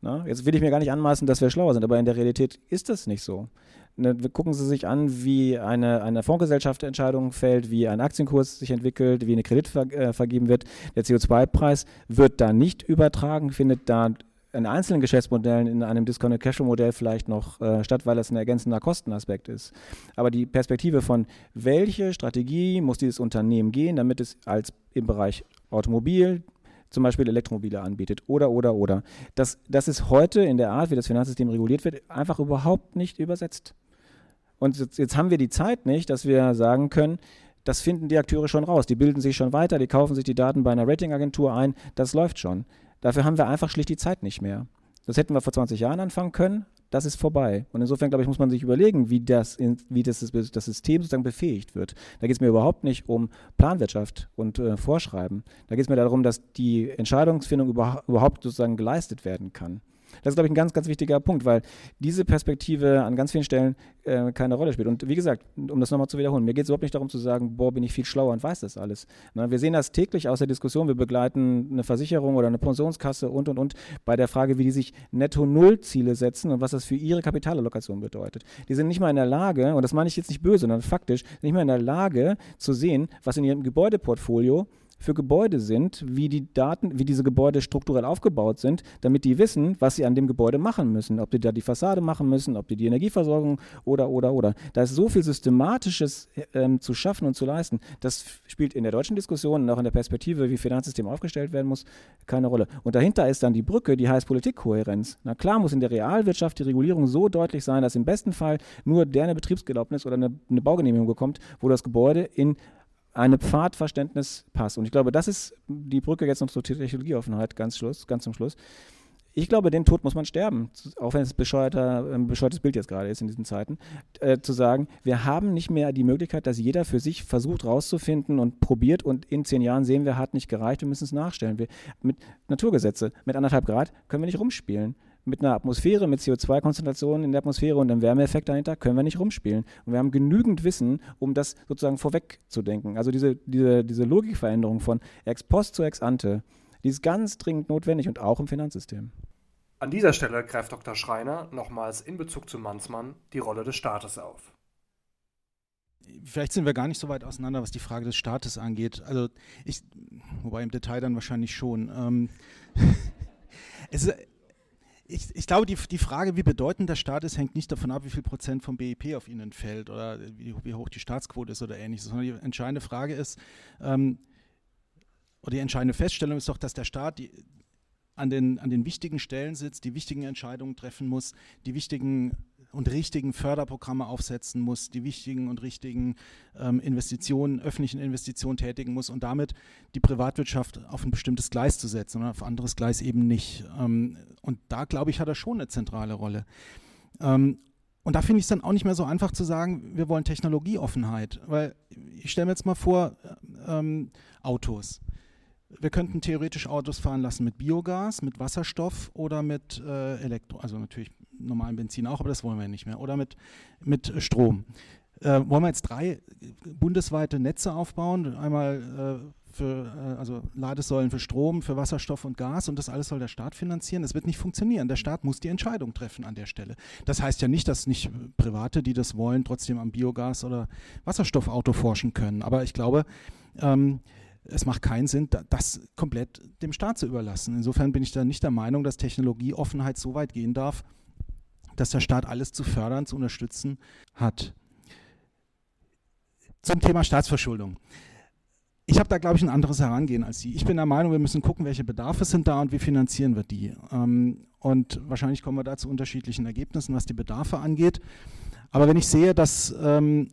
Na, jetzt will ich mir gar nicht anmaßen, dass wir schlauer sind, aber in der Realität ist das nicht so. Ne, gucken Sie sich an, wie eine, eine Fondsgesellschaft Entscheidungen fällt, wie ein Aktienkurs sich entwickelt, wie eine Kredit ver, äh, vergeben wird. Der CO2-Preis wird da nicht übertragen, findet da in einzelnen Geschäftsmodellen in einem Discounted Cashflow Modell vielleicht noch äh, statt, weil das ein ergänzender Kostenaspekt ist. Aber die Perspektive von welche Strategie muss dieses Unternehmen gehen, damit es als im Bereich Automobil, zum Beispiel Elektromobile anbietet oder, oder, oder. Das, das ist heute in der Art, wie das Finanzsystem reguliert wird, einfach überhaupt nicht übersetzt. Und jetzt, jetzt haben wir die Zeit nicht, dass wir sagen können, das finden die Akteure schon raus. Die bilden sich schon weiter, die kaufen sich die Daten bei einer Ratingagentur ein. Das läuft schon. Dafür haben wir einfach schlicht die Zeit nicht mehr. Das hätten wir vor 20 Jahren anfangen können. Das ist vorbei. Und insofern, glaube ich, muss man sich überlegen, wie das, wie das, das System sozusagen befähigt wird. Da geht es mir überhaupt nicht um Planwirtschaft und äh, Vorschreiben. Da geht es mir darum, dass die Entscheidungsfindung überhaupt sozusagen geleistet werden kann. Das ist, glaube ich, ein ganz, ganz wichtiger Punkt, weil diese Perspektive an ganz vielen Stellen äh, keine Rolle spielt. Und wie gesagt, um das nochmal zu wiederholen, mir geht es überhaupt nicht darum zu sagen, boah, bin ich viel schlauer und weiß das alles. Na, wir sehen das täglich aus der Diskussion. Wir begleiten eine Versicherung oder eine Pensionskasse und, und, und bei der Frage, wie die sich Netto-Null-Ziele setzen und was das für ihre Kapitalallokation bedeutet. Die sind nicht mal in der Lage, und das meine ich jetzt nicht böse, sondern faktisch, nicht mal in der Lage zu sehen, was in ihrem Gebäudeportfolio für Gebäude sind, wie die Daten, wie diese Gebäude strukturell aufgebaut sind, damit die wissen, was sie an dem Gebäude machen müssen. Ob die da die Fassade machen müssen, ob die die Energieversorgung oder, oder, oder. Da ist so viel Systematisches ähm, zu schaffen und zu leisten. Das spielt in der deutschen Diskussion und auch in der Perspektive, wie Finanzsystem aufgestellt werden muss, keine Rolle. Und dahinter ist dann die Brücke, die heißt Politikkohärenz. Na klar muss in der Realwirtschaft die Regulierung so deutlich sein, dass im besten Fall nur der eine Betriebserlaubnis oder eine, eine Baugenehmigung bekommt, wo das Gebäude in eine Pfadverständnis passt. Und ich glaube, das ist die Brücke jetzt noch zur Technologieoffenheit, ganz, Schluss, ganz zum Schluss. Ich glaube, den Tod muss man sterben, auch wenn es ein bescheuertes Bild jetzt gerade ist in diesen Zeiten, äh, zu sagen, wir haben nicht mehr die Möglichkeit, dass jeder für sich versucht rauszufinden und probiert und in zehn Jahren sehen wir, hat nicht gereicht, wir müssen es nachstellen. Wir, mit Naturgesetze, mit anderthalb Grad können wir nicht rumspielen mit einer Atmosphäre, mit CO2-Konzentrationen in der Atmosphäre und einem Wärmeeffekt dahinter können wir nicht rumspielen. Und wir haben genügend Wissen, um das sozusagen vorwegzudenken. Also diese, diese, diese Logikveränderung von ex post zu ex ante, die ist ganz dringend notwendig und auch im Finanzsystem. An dieser Stelle greift Dr. Schreiner nochmals in Bezug zu Mansmann die Rolle des Staates auf. Vielleicht sind wir gar nicht so weit auseinander, was die Frage des Staates angeht. Also ich, wobei im Detail dann wahrscheinlich schon. Ähm, es ist ich, ich, glaube, die, die, Frage, wie bedeutend der Staat ist, hängt nicht davon ab, wie viel Prozent vom BIP auf ihn entfällt oder wie, wie hoch die Staatsquote ist oder ähnliches, sondern die entscheidende Frage ist, ähm, oder die entscheidende Feststellung ist doch, dass der Staat die, an, den, an den wichtigen Stellen sitzt, die wichtigen Entscheidungen treffen muss, die wichtigen und richtigen Förderprogramme aufsetzen muss, die wichtigen und richtigen ähm, Investitionen, öffentlichen Investitionen tätigen muss und damit die Privatwirtschaft auf ein bestimmtes Gleis zu setzen und auf anderes Gleis eben nicht. Ähm, und da, glaube ich, hat er schon eine zentrale Rolle. Ähm, und da finde ich es dann auch nicht mehr so einfach zu sagen, wir wollen Technologieoffenheit. Weil ich stelle mir jetzt mal vor, ähm, Autos. Wir könnten theoretisch Autos fahren lassen mit Biogas, mit Wasserstoff oder mit äh, Elektro, also natürlich normalen Benzin auch, aber das wollen wir nicht mehr. Oder mit, mit Strom. Äh, wollen wir jetzt drei bundesweite Netze aufbauen? Einmal äh, für äh, also Ladesäulen für Strom, für Wasserstoff und Gas und das alles soll der Staat finanzieren. Das wird nicht funktionieren. Der Staat muss die Entscheidung treffen an der Stelle. Das heißt ja nicht, dass nicht Private, die das wollen, trotzdem am Biogas- oder Wasserstoffauto forschen können. Aber ich glaube, ähm, es macht keinen Sinn, das komplett dem Staat zu überlassen. Insofern bin ich da nicht der Meinung, dass Technologieoffenheit so weit gehen darf, dass der Staat alles zu fördern, zu unterstützen hat. Zum Thema Staatsverschuldung ich habe da, glaube ich, ein anderes Herangehen als Sie. Ich bin der Meinung, wir müssen gucken, welche Bedarfe sind da und wie finanzieren wir die. Ähm, und wahrscheinlich kommen wir da zu unterschiedlichen Ergebnissen, was die Bedarfe angeht. Aber wenn ich sehe, dass ähm,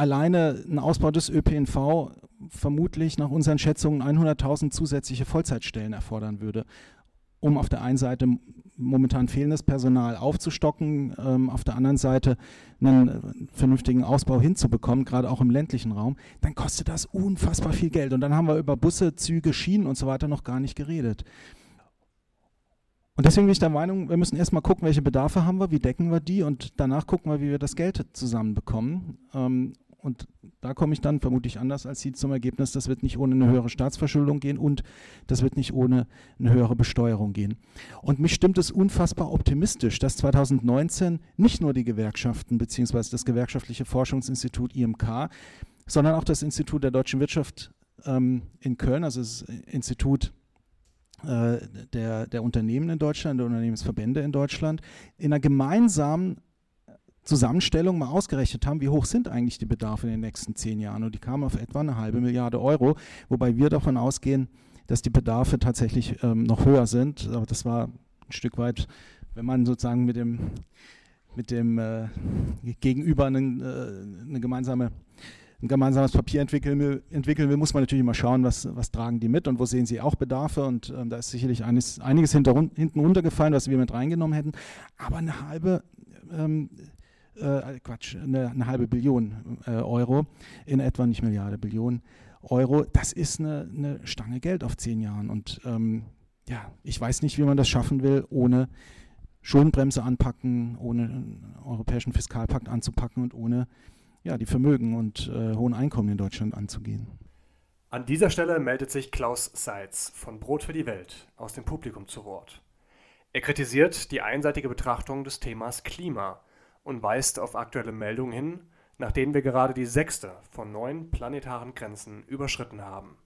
alleine ein Ausbau des ÖPNV vermutlich nach unseren Schätzungen 100.000 zusätzliche Vollzeitstellen erfordern würde um auf der einen Seite momentan fehlendes Personal aufzustocken, ähm, auf der anderen Seite einen vernünftigen Ausbau hinzubekommen, gerade auch im ländlichen Raum, dann kostet das unfassbar viel Geld. Und dann haben wir über Busse, Züge, Schienen und so weiter noch gar nicht geredet. Und deswegen bin ich der Meinung, wir müssen erstmal gucken, welche Bedarfe haben wir, wie decken wir die und danach gucken wir, wie wir das Geld zusammenbekommen. Ähm, und da komme ich dann vermutlich anders als Sie zum Ergebnis, das wird nicht ohne eine höhere Staatsverschuldung gehen und das wird nicht ohne eine höhere Besteuerung gehen. Und mich stimmt es unfassbar optimistisch, dass 2019 nicht nur die Gewerkschaften bzw. das Gewerkschaftliche Forschungsinstitut IMK, sondern auch das Institut der deutschen Wirtschaft ähm, in Köln, also das Institut äh, der, der Unternehmen in Deutschland, der Unternehmensverbände in Deutschland, in einer gemeinsamen Zusammenstellung mal ausgerechnet haben, wie hoch sind eigentlich die Bedarfe in den nächsten zehn Jahren. Und die kamen auf etwa eine halbe Milliarde Euro, wobei wir davon ausgehen, dass die Bedarfe tatsächlich ähm, noch höher sind. Aber das war ein Stück weit, wenn man sozusagen mit dem, mit dem äh, Gegenüber einen, äh, eine gemeinsame ein gemeinsames Papier entwickeln will, entwickeln will, muss man natürlich immer schauen, was, was tragen die mit und wo sehen sie auch Bedarfe. Und ähm, da ist sicherlich einiges, einiges hinter, hinten runtergefallen, was wir mit reingenommen hätten. Aber eine halbe ähm, äh, Quatsch, eine, eine, halbe Billion äh, Euro, in etwa nicht Milliarde, Billion Euro. Das ist eine, eine Stange Geld auf zehn Jahren. Und ähm, ja, ich weiß nicht, wie man das schaffen will, ohne Schuldenbremse anpacken, ohne einen europäischen Fiskalpakt anzupacken und ohne ja, die Vermögen und äh, hohen Einkommen in Deutschland anzugehen. An dieser Stelle meldet sich Klaus Seitz von Brot für die Welt aus dem Publikum zu Wort. Er kritisiert die einseitige Betrachtung des Themas Klima und weist auf aktuelle Meldungen hin, nach denen wir gerade die sechste von neun planetaren Grenzen überschritten haben.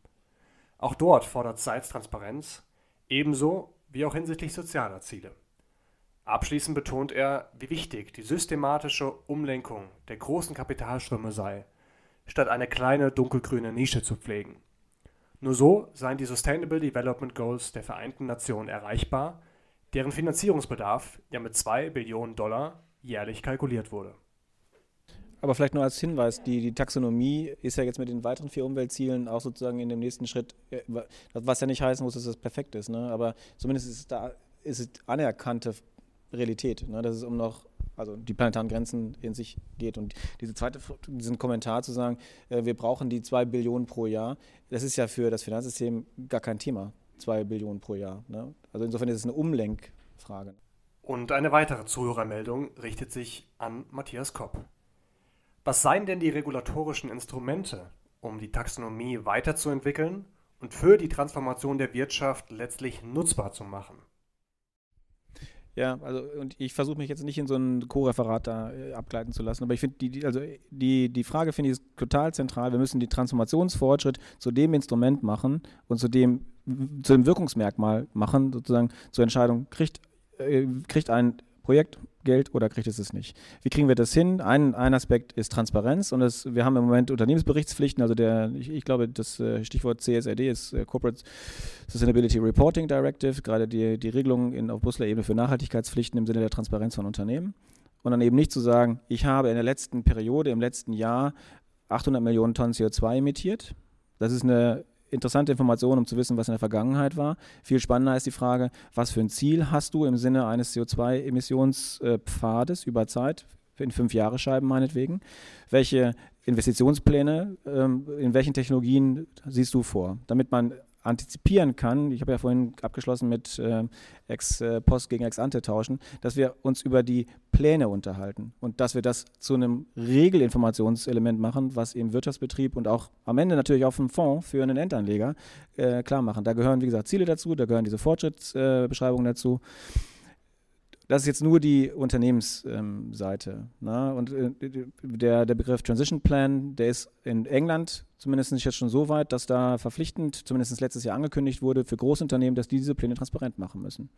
Auch dort fordert Seitz Transparenz, ebenso wie auch hinsichtlich sozialer Ziele. Abschließend betont er, wie wichtig die systematische Umlenkung der großen Kapitalströme sei, statt eine kleine dunkelgrüne Nische zu pflegen. Nur so seien die Sustainable Development Goals der Vereinten Nationen erreichbar, deren Finanzierungsbedarf ja mit 2 Billionen Dollar jährlich kalkuliert wurde. Aber vielleicht nur als Hinweis, die, die, Taxonomie ist ja jetzt mit den weiteren vier Umweltzielen auch sozusagen in dem nächsten Schritt, äh, was ja nicht heißen muss, dass es perfekt ist, ne? aber zumindest ist es da ist es anerkannte Realität, ne? dass es um noch also die planetaren Grenzen in sich geht. Und diese zweite, diesen Kommentar zu sagen, äh, wir brauchen die zwei Billionen pro Jahr, das ist ja für das Finanzsystem gar kein Thema, zwei Billionen pro Jahr. Ne? Also insofern ist es eine Umlenkfrage. Und eine weitere Zuhörermeldung richtet sich an Matthias Kopp. Was seien denn die regulatorischen Instrumente, um die Taxonomie weiterzuentwickeln und für die Transformation der Wirtschaft letztlich nutzbar zu machen? Ja, also und ich versuche mich jetzt nicht in so ein Co-Referat da äh, abgleiten zu lassen, aber ich finde die, die, also die, die Frage finde ich total zentral. Wir müssen die Transformationsfortschritt zu dem Instrument machen und zu dem, zu dem Wirkungsmerkmal machen, sozusagen zur Entscheidung, kriegt äh, kriegt ein Projekt Geld oder kriegt es es nicht. Wie kriegen wir das hin? Ein, ein Aspekt ist Transparenz und das, wir haben im Moment Unternehmensberichtspflichten, also der, ich, ich glaube, das äh, Stichwort CSRD ist äh, Corporate Sustainability Reporting Directive, gerade die, die Regelungen in, auf Brüsseler Ebene für Nachhaltigkeitspflichten im Sinne der Transparenz von Unternehmen. Und dann eben nicht zu sagen, ich habe in der letzten Periode, im letzten Jahr 800 Millionen Tonnen CO2 emittiert. Das ist eine interessante Information, um zu wissen, was in der Vergangenheit war. Viel spannender ist die Frage, was für ein Ziel hast du im Sinne eines CO2-Emissionspfades über Zeit, in fünf Jahre Scheiben meinetwegen? Welche Investitionspläne, ähm, in welchen Technologien siehst du vor? Damit man antizipieren kann, ich habe ja vorhin abgeschlossen mit äh, Ex-Post gegen Ex-Ante tauschen, dass wir uns über die Pläne unterhalten und dass wir das zu einem Regelinformationselement machen, was im Wirtschaftsbetrieb und auch am Ende natürlich auf dem Fonds für einen Endanleger äh, klar machen. Da gehören, wie gesagt, Ziele dazu, da gehören diese Fortschrittsbeschreibungen äh, dazu das ist jetzt nur die Unternehmensseite. Ähm, ne? Und äh, der, der Begriff Transition Plan, der ist in England zumindest jetzt schon so weit, dass da verpflichtend, zumindest letztes Jahr angekündigt wurde, für Großunternehmen, dass die diese Pläne transparent machen müssen.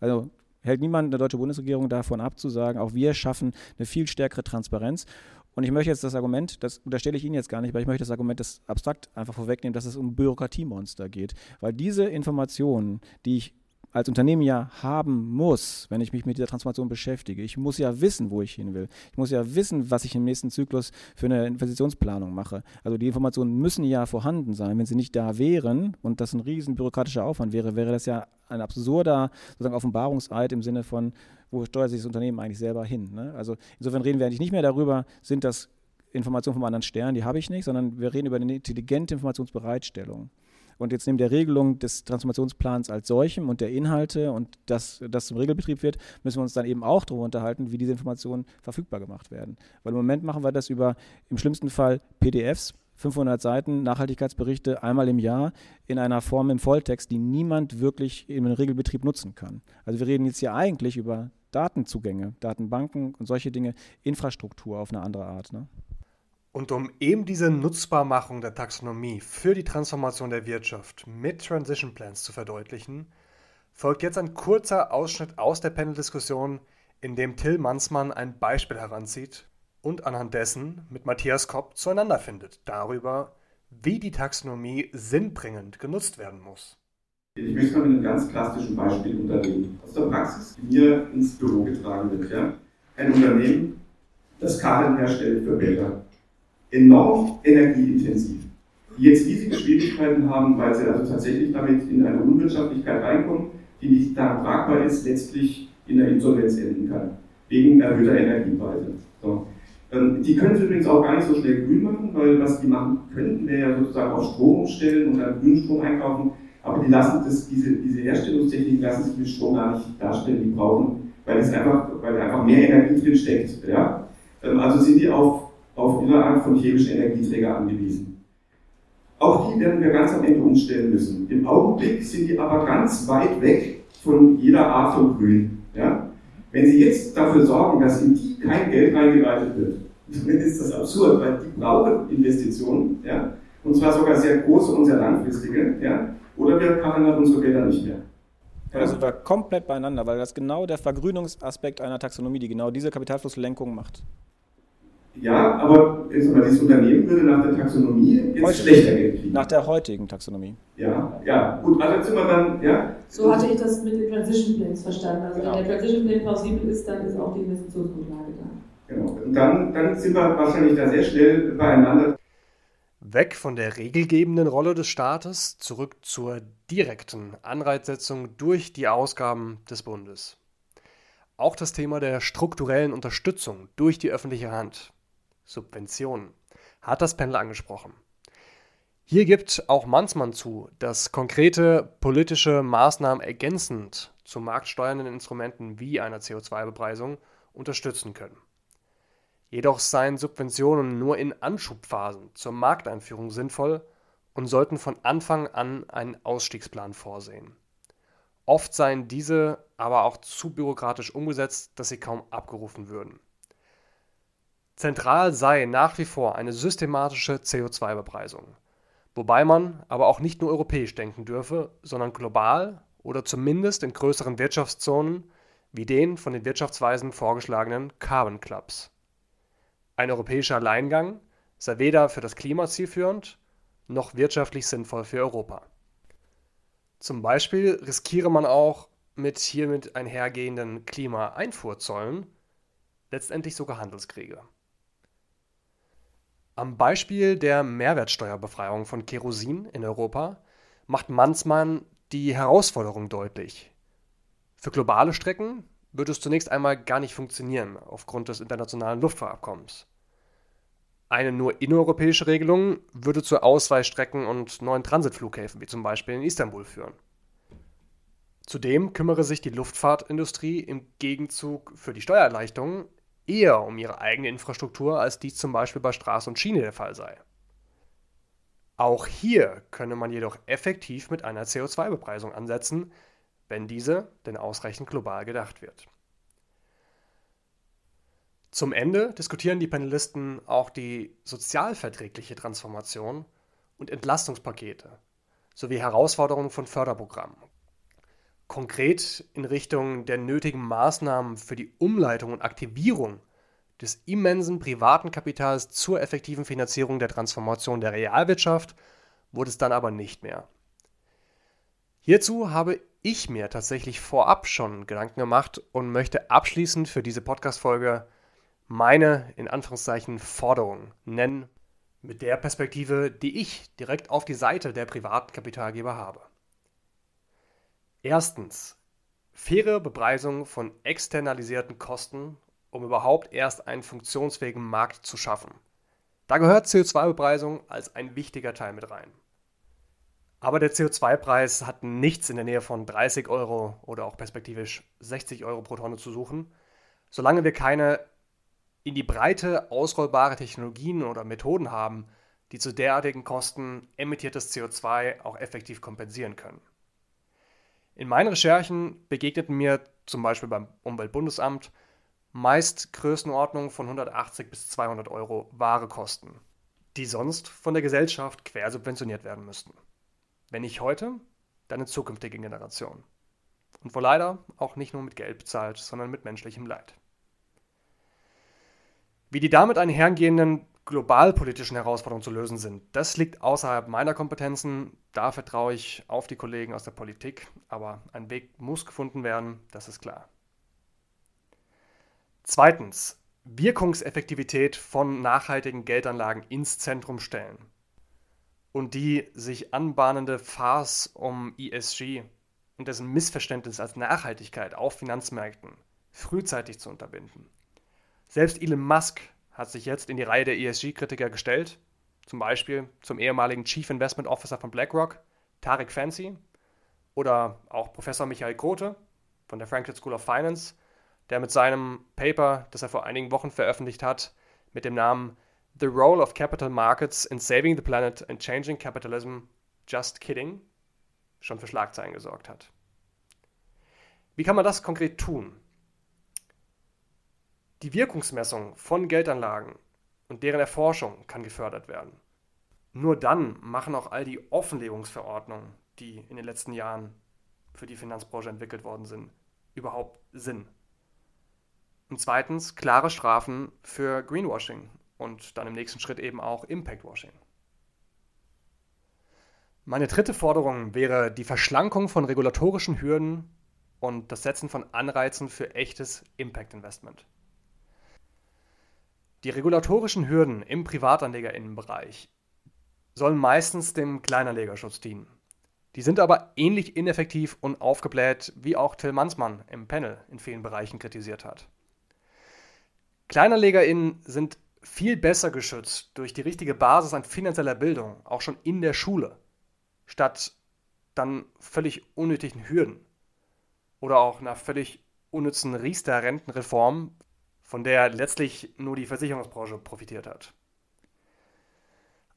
Also hält niemand in der deutschen Bundesregierung davon ab zu sagen, auch wir schaffen eine viel stärkere Transparenz. Und ich möchte jetzt das Argument, das unterstelle ich Ihnen jetzt gar nicht, weil ich möchte das Argument das abstrakt einfach vorwegnehmen, dass es um Bürokratiemonster geht. Weil diese Informationen, die ich als Unternehmen ja haben muss, wenn ich mich mit dieser Transformation beschäftige. Ich muss ja wissen, wo ich hin will. Ich muss ja wissen, was ich im nächsten Zyklus für eine Investitionsplanung mache. Also die Informationen müssen ja vorhanden sein. Wenn sie nicht da wären und das ein riesen bürokratischer Aufwand wäre, wäre das ja ein absurder sozusagen Offenbarungseid im Sinne von, wo steuert sich das Unternehmen eigentlich selber hin. Ne? Also insofern reden wir eigentlich nicht mehr darüber, sind das Informationen vom anderen Stern, die habe ich nicht, sondern wir reden über eine intelligente Informationsbereitstellung. Und jetzt neben der Regelung des Transformationsplans als solchem und der Inhalte und dass das zum Regelbetrieb wird, müssen wir uns dann eben auch darüber unterhalten, wie diese Informationen verfügbar gemacht werden. Weil im Moment machen wir das über im schlimmsten Fall PDFs, 500 Seiten Nachhaltigkeitsberichte einmal im Jahr in einer Form im Volltext, die niemand wirklich im Regelbetrieb nutzen kann. Also wir reden jetzt hier eigentlich über Datenzugänge, Datenbanken und solche Dinge, Infrastruktur auf eine andere Art. Ne? Und um eben diese Nutzbarmachung der Taxonomie für die Transformation der Wirtschaft mit Transition Plans zu verdeutlichen, folgt jetzt ein kurzer Ausschnitt aus der Panel-Diskussion, in dem Till Mansmann ein Beispiel heranzieht und anhand dessen mit Matthias Kopp zueinander findet darüber, wie die Taxonomie sinnbringend genutzt werden muss. Ich möchte mal mit einem ganz klassischen Beispiel unternehmen. Aus der Praxis, die mir ins Büro getragen wird. Ja? Ein Unternehmen, das Karten herstellt für Bilder enorm energieintensiv, die jetzt riesige Schwierigkeiten haben, weil sie also tatsächlich damit in eine Unwirtschaftlichkeit reinkommen, die nicht da tragbar ist, letztlich in der Insolvenz enden kann, wegen erhöhter Energiepreise. So. Ähm, die können sie übrigens auch gar nicht so schnell grün machen, weil was die machen könnten, wäre ja sozusagen auf Strom umstellen und dann grünen Strom einkaufen, aber die lassen das, diese, diese Herstellungstechniken lassen sich mit Strom gar nicht darstellen, die brauchen, weil es einfach, weil da einfach mehr Energie drin steckt. Ja? Ähm, also sind die auf auf Art von chemischen Energieträger angewiesen. Auch die werden wir ganz am Ende umstellen müssen. Im Augenblick sind die aber ganz weit weg von jeder Art von Grün. Ja? Wenn Sie jetzt dafür sorgen, dass in die kein Geld reingeleitet wird, dann ist das absurd, weil die brauchen Investitionen, ja? und zwar sogar sehr große und sehr langfristige, ja? oder wir karren dann unsere Gelder nicht mehr. Ja. Sind wir komplett beieinander, weil das genau der Vergrünungsaspekt einer Taxonomie, die genau diese Kapitalflusslenkung macht. Ja, aber jetzt mal, dieses Unternehmen würde nach der Taxonomie jetzt Heute. schlechter Geld kriegen. Nach der heutigen Taxonomie. Ja, ja, gut, also jetzt sind wir dann, ja. So hatte ich das mit den Transition Plans verstanden. Also genau. wenn der Transition Plan plausibel ist, dann ist auch die Investitionsgrundlage da. Genau, und dann, dann sind wir wahrscheinlich da sehr schnell beieinander. Weg von der regelgebenden Rolle des Staates zurück zur direkten Anreizsetzung durch die Ausgaben des Bundes. Auch das Thema der strukturellen Unterstützung durch die öffentliche Hand Subventionen, hat das Panel angesprochen. Hier gibt auch Mansmann zu, dass konkrete politische Maßnahmen ergänzend zu marktsteuernden Instrumenten wie einer CO2-Bepreisung unterstützen können. Jedoch seien Subventionen nur in Anschubphasen zur Markteinführung sinnvoll und sollten von Anfang an einen Ausstiegsplan vorsehen. Oft seien diese aber auch zu bürokratisch umgesetzt, dass sie kaum abgerufen würden. Zentral sei nach wie vor eine systematische CO2-Bepreisung, wobei man aber auch nicht nur europäisch denken dürfe, sondern global oder zumindest in größeren Wirtschaftszonen wie den von den Wirtschaftsweisen vorgeschlagenen Carbon Clubs. Ein europäischer Alleingang sei weder für das Klima zielführend noch wirtschaftlich sinnvoll für Europa. Zum Beispiel riskiere man auch mit hiermit einhergehenden Klimaeinfuhrzollen letztendlich sogar Handelskriege. Am Beispiel der Mehrwertsteuerbefreiung von Kerosin in Europa macht Mansmann die Herausforderung deutlich. Für globale Strecken wird es zunächst einmal gar nicht funktionieren aufgrund des internationalen Luftfahrtabkommens. Eine nur innereuropäische Regelung würde zu Ausweichstrecken und neuen Transitflughäfen wie zum Beispiel in Istanbul führen. Zudem kümmere sich die Luftfahrtindustrie im Gegenzug für die Steuererleichterungen eher um ihre eigene Infrastruktur, als dies zum Beispiel bei Straße und Schiene der Fall sei. Auch hier könne man jedoch effektiv mit einer CO2-Bepreisung ansetzen, wenn diese denn ausreichend global gedacht wird. Zum Ende diskutieren die Panelisten auch die sozialverträgliche Transformation und Entlastungspakete sowie Herausforderungen von Förderprogrammen. Konkret in Richtung der nötigen Maßnahmen für die Umleitung und Aktivierung des immensen privaten Kapitals zur effektiven Finanzierung der Transformation der Realwirtschaft wurde es dann aber nicht mehr. Hierzu habe ich mir tatsächlich vorab schon Gedanken gemacht und möchte abschließend für diese Podcast-Folge meine, in Anführungszeichen, Forderung nennen, mit der Perspektive, die ich direkt auf die Seite der privaten Kapitalgeber habe. Erstens, faire Bepreisung von externalisierten Kosten, um überhaupt erst einen funktionsfähigen Markt zu schaffen. Da gehört CO2-Bepreisung als ein wichtiger Teil mit rein. Aber der CO2-Preis hat nichts in der Nähe von 30 Euro oder auch perspektivisch 60 Euro pro Tonne zu suchen, solange wir keine in die Breite ausrollbare Technologien oder Methoden haben, die zu derartigen Kosten emittiertes CO2 auch effektiv kompensieren können. In meinen Recherchen begegneten mir zum Beispiel beim Umweltbundesamt meist Größenordnungen von 180 bis 200 Euro wahre Kosten, die sonst von der Gesellschaft quersubventioniert werden müssten. Wenn nicht heute, dann in zukünftigen Generationen. Und wo leider auch nicht nur mit Geld bezahlt, sondern mit menschlichem Leid. Wie die damit einhergehenden globalpolitischen Herausforderungen zu lösen sind, das liegt außerhalb meiner Kompetenzen. Da vertraue ich auf die Kollegen aus der Politik. Aber ein Weg muss gefunden werden, das ist klar. Zweitens, Wirkungseffektivität von nachhaltigen Geldanlagen ins Zentrum stellen und die sich anbahnende Farce um ESG und dessen Missverständnis als Nachhaltigkeit auf Finanzmärkten frühzeitig zu unterbinden. Selbst Elon Musk hat sich jetzt in die Reihe der ESG-Kritiker gestellt, zum Beispiel zum ehemaligen Chief Investment Officer von BlackRock, Tarek Fancy, oder auch Professor Michael Grote von der Franklin School of Finance, der mit seinem Paper, das er vor einigen Wochen veröffentlicht hat, mit dem Namen The Role of Capital Markets in Saving the Planet and Changing Capitalism, Just Kidding, schon für Schlagzeilen gesorgt hat. Wie kann man das konkret tun? Die Wirkungsmessung von Geldanlagen und deren Erforschung kann gefördert werden. Nur dann machen auch all die Offenlegungsverordnungen, die in den letzten Jahren für die Finanzbranche entwickelt worden sind, überhaupt Sinn. Und zweitens klare Strafen für Greenwashing und dann im nächsten Schritt eben auch Impact Washing. Meine dritte Forderung wäre die Verschlankung von regulatorischen Hürden und das Setzen von Anreizen für echtes Impact Investment. Die regulatorischen Hürden im Privatanlegerinnenbereich sollen meistens dem Kleinanlegerschutz dienen. Die sind aber ähnlich ineffektiv und aufgebläht, wie auch Till Mansmann im Panel in vielen Bereichen kritisiert hat. KleinerlegerInnen sind viel besser geschützt durch die richtige Basis an finanzieller Bildung, auch schon in der Schule, statt dann völlig unnötigen Hürden oder auch einer völlig unnützen Riester-Rentenreform, von der letztlich nur die Versicherungsbranche profitiert hat.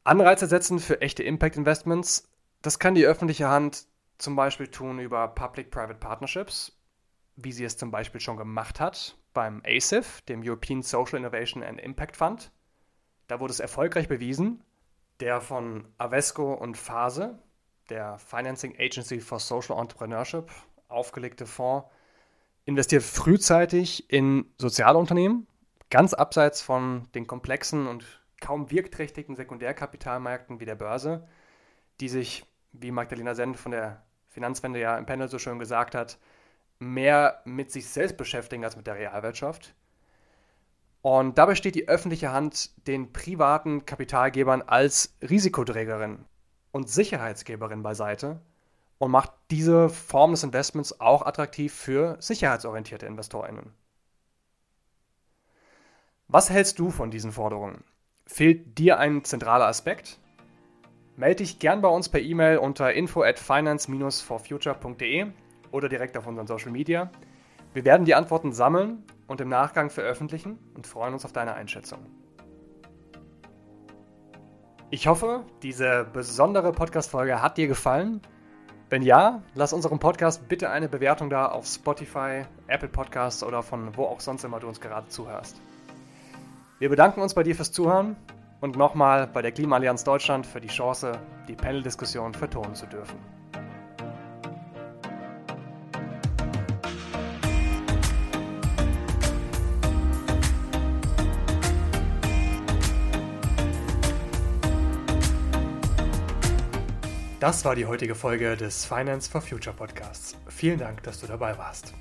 Anreize setzen für echte Impact Investments, das kann die öffentliche Hand zum Beispiel tun über Public-Private Partnerships, wie sie es zum Beispiel schon gemacht hat beim ASIF, dem European Social Innovation and Impact Fund. Da wurde es erfolgreich bewiesen, der von Avesco und Phase, der Financing Agency for Social Entrepreneurship, aufgelegte Fonds Investiert frühzeitig in soziale Unternehmen, ganz abseits von den komplexen und kaum wirkträchtigen Sekundärkapitalmärkten wie der Börse, die sich, wie Magdalena Send von der Finanzwende ja im Panel so schön gesagt hat, mehr mit sich selbst beschäftigen als mit der Realwirtschaft. Und dabei steht die öffentliche Hand den privaten Kapitalgebern als Risikoträgerin und Sicherheitsgeberin beiseite und macht diese Form des Investments auch attraktiv für sicherheitsorientierte InvestorInnen. Was hältst du von diesen Forderungen? Fehlt dir ein zentraler Aspekt? Melde dich gern bei uns per E-Mail unter info at finance-forfuture.de oder direkt auf unseren Social Media. Wir werden die Antworten sammeln und im Nachgang veröffentlichen und freuen uns auf deine Einschätzung. Ich hoffe, diese besondere Podcast-Folge hat dir gefallen. Wenn ja, lass unserem Podcast bitte eine Bewertung da auf Spotify, Apple Podcasts oder von wo auch sonst immer du uns gerade zuhörst. Wir bedanken uns bei dir fürs Zuhören und nochmal bei der Klimaallianz Deutschland für die Chance, die Panel-Diskussion vertonen zu dürfen. Das war die heutige Folge des Finance for Future Podcasts. Vielen Dank, dass du dabei warst.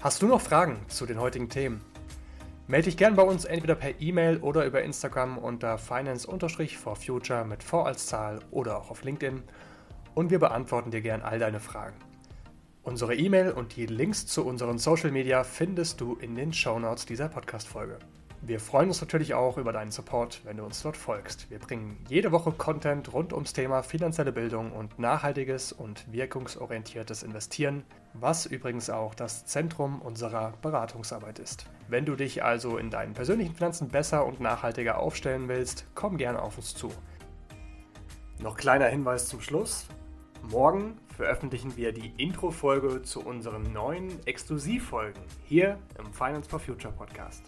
Hast du noch Fragen zu den heutigen Themen? Melde dich gern bei uns entweder per E-Mail oder über Instagram unter finance-for-future mit V als Zahl oder auch auf LinkedIn und wir beantworten dir gern all deine Fragen. Unsere E-Mail und die Links zu unseren Social Media findest du in den Show Notes dieser Podcast-Folge. Wir freuen uns natürlich auch über deinen Support, wenn du uns dort folgst. Wir bringen jede Woche Content rund ums Thema finanzielle Bildung und nachhaltiges und wirkungsorientiertes Investieren, was übrigens auch das Zentrum unserer Beratungsarbeit ist. Wenn du dich also in deinen persönlichen Finanzen besser und nachhaltiger aufstellen willst, komm gerne auf uns zu. Noch kleiner Hinweis zum Schluss. Morgen veröffentlichen wir die Intro-Folge zu unseren neuen Exklusivfolgen hier im Finance for Future Podcast.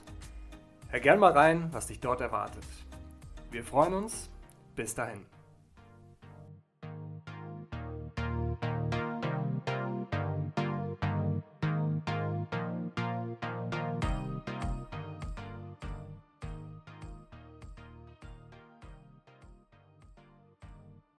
Hör gern mal rein, was dich dort erwartet. Wir freuen uns. Bis dahin.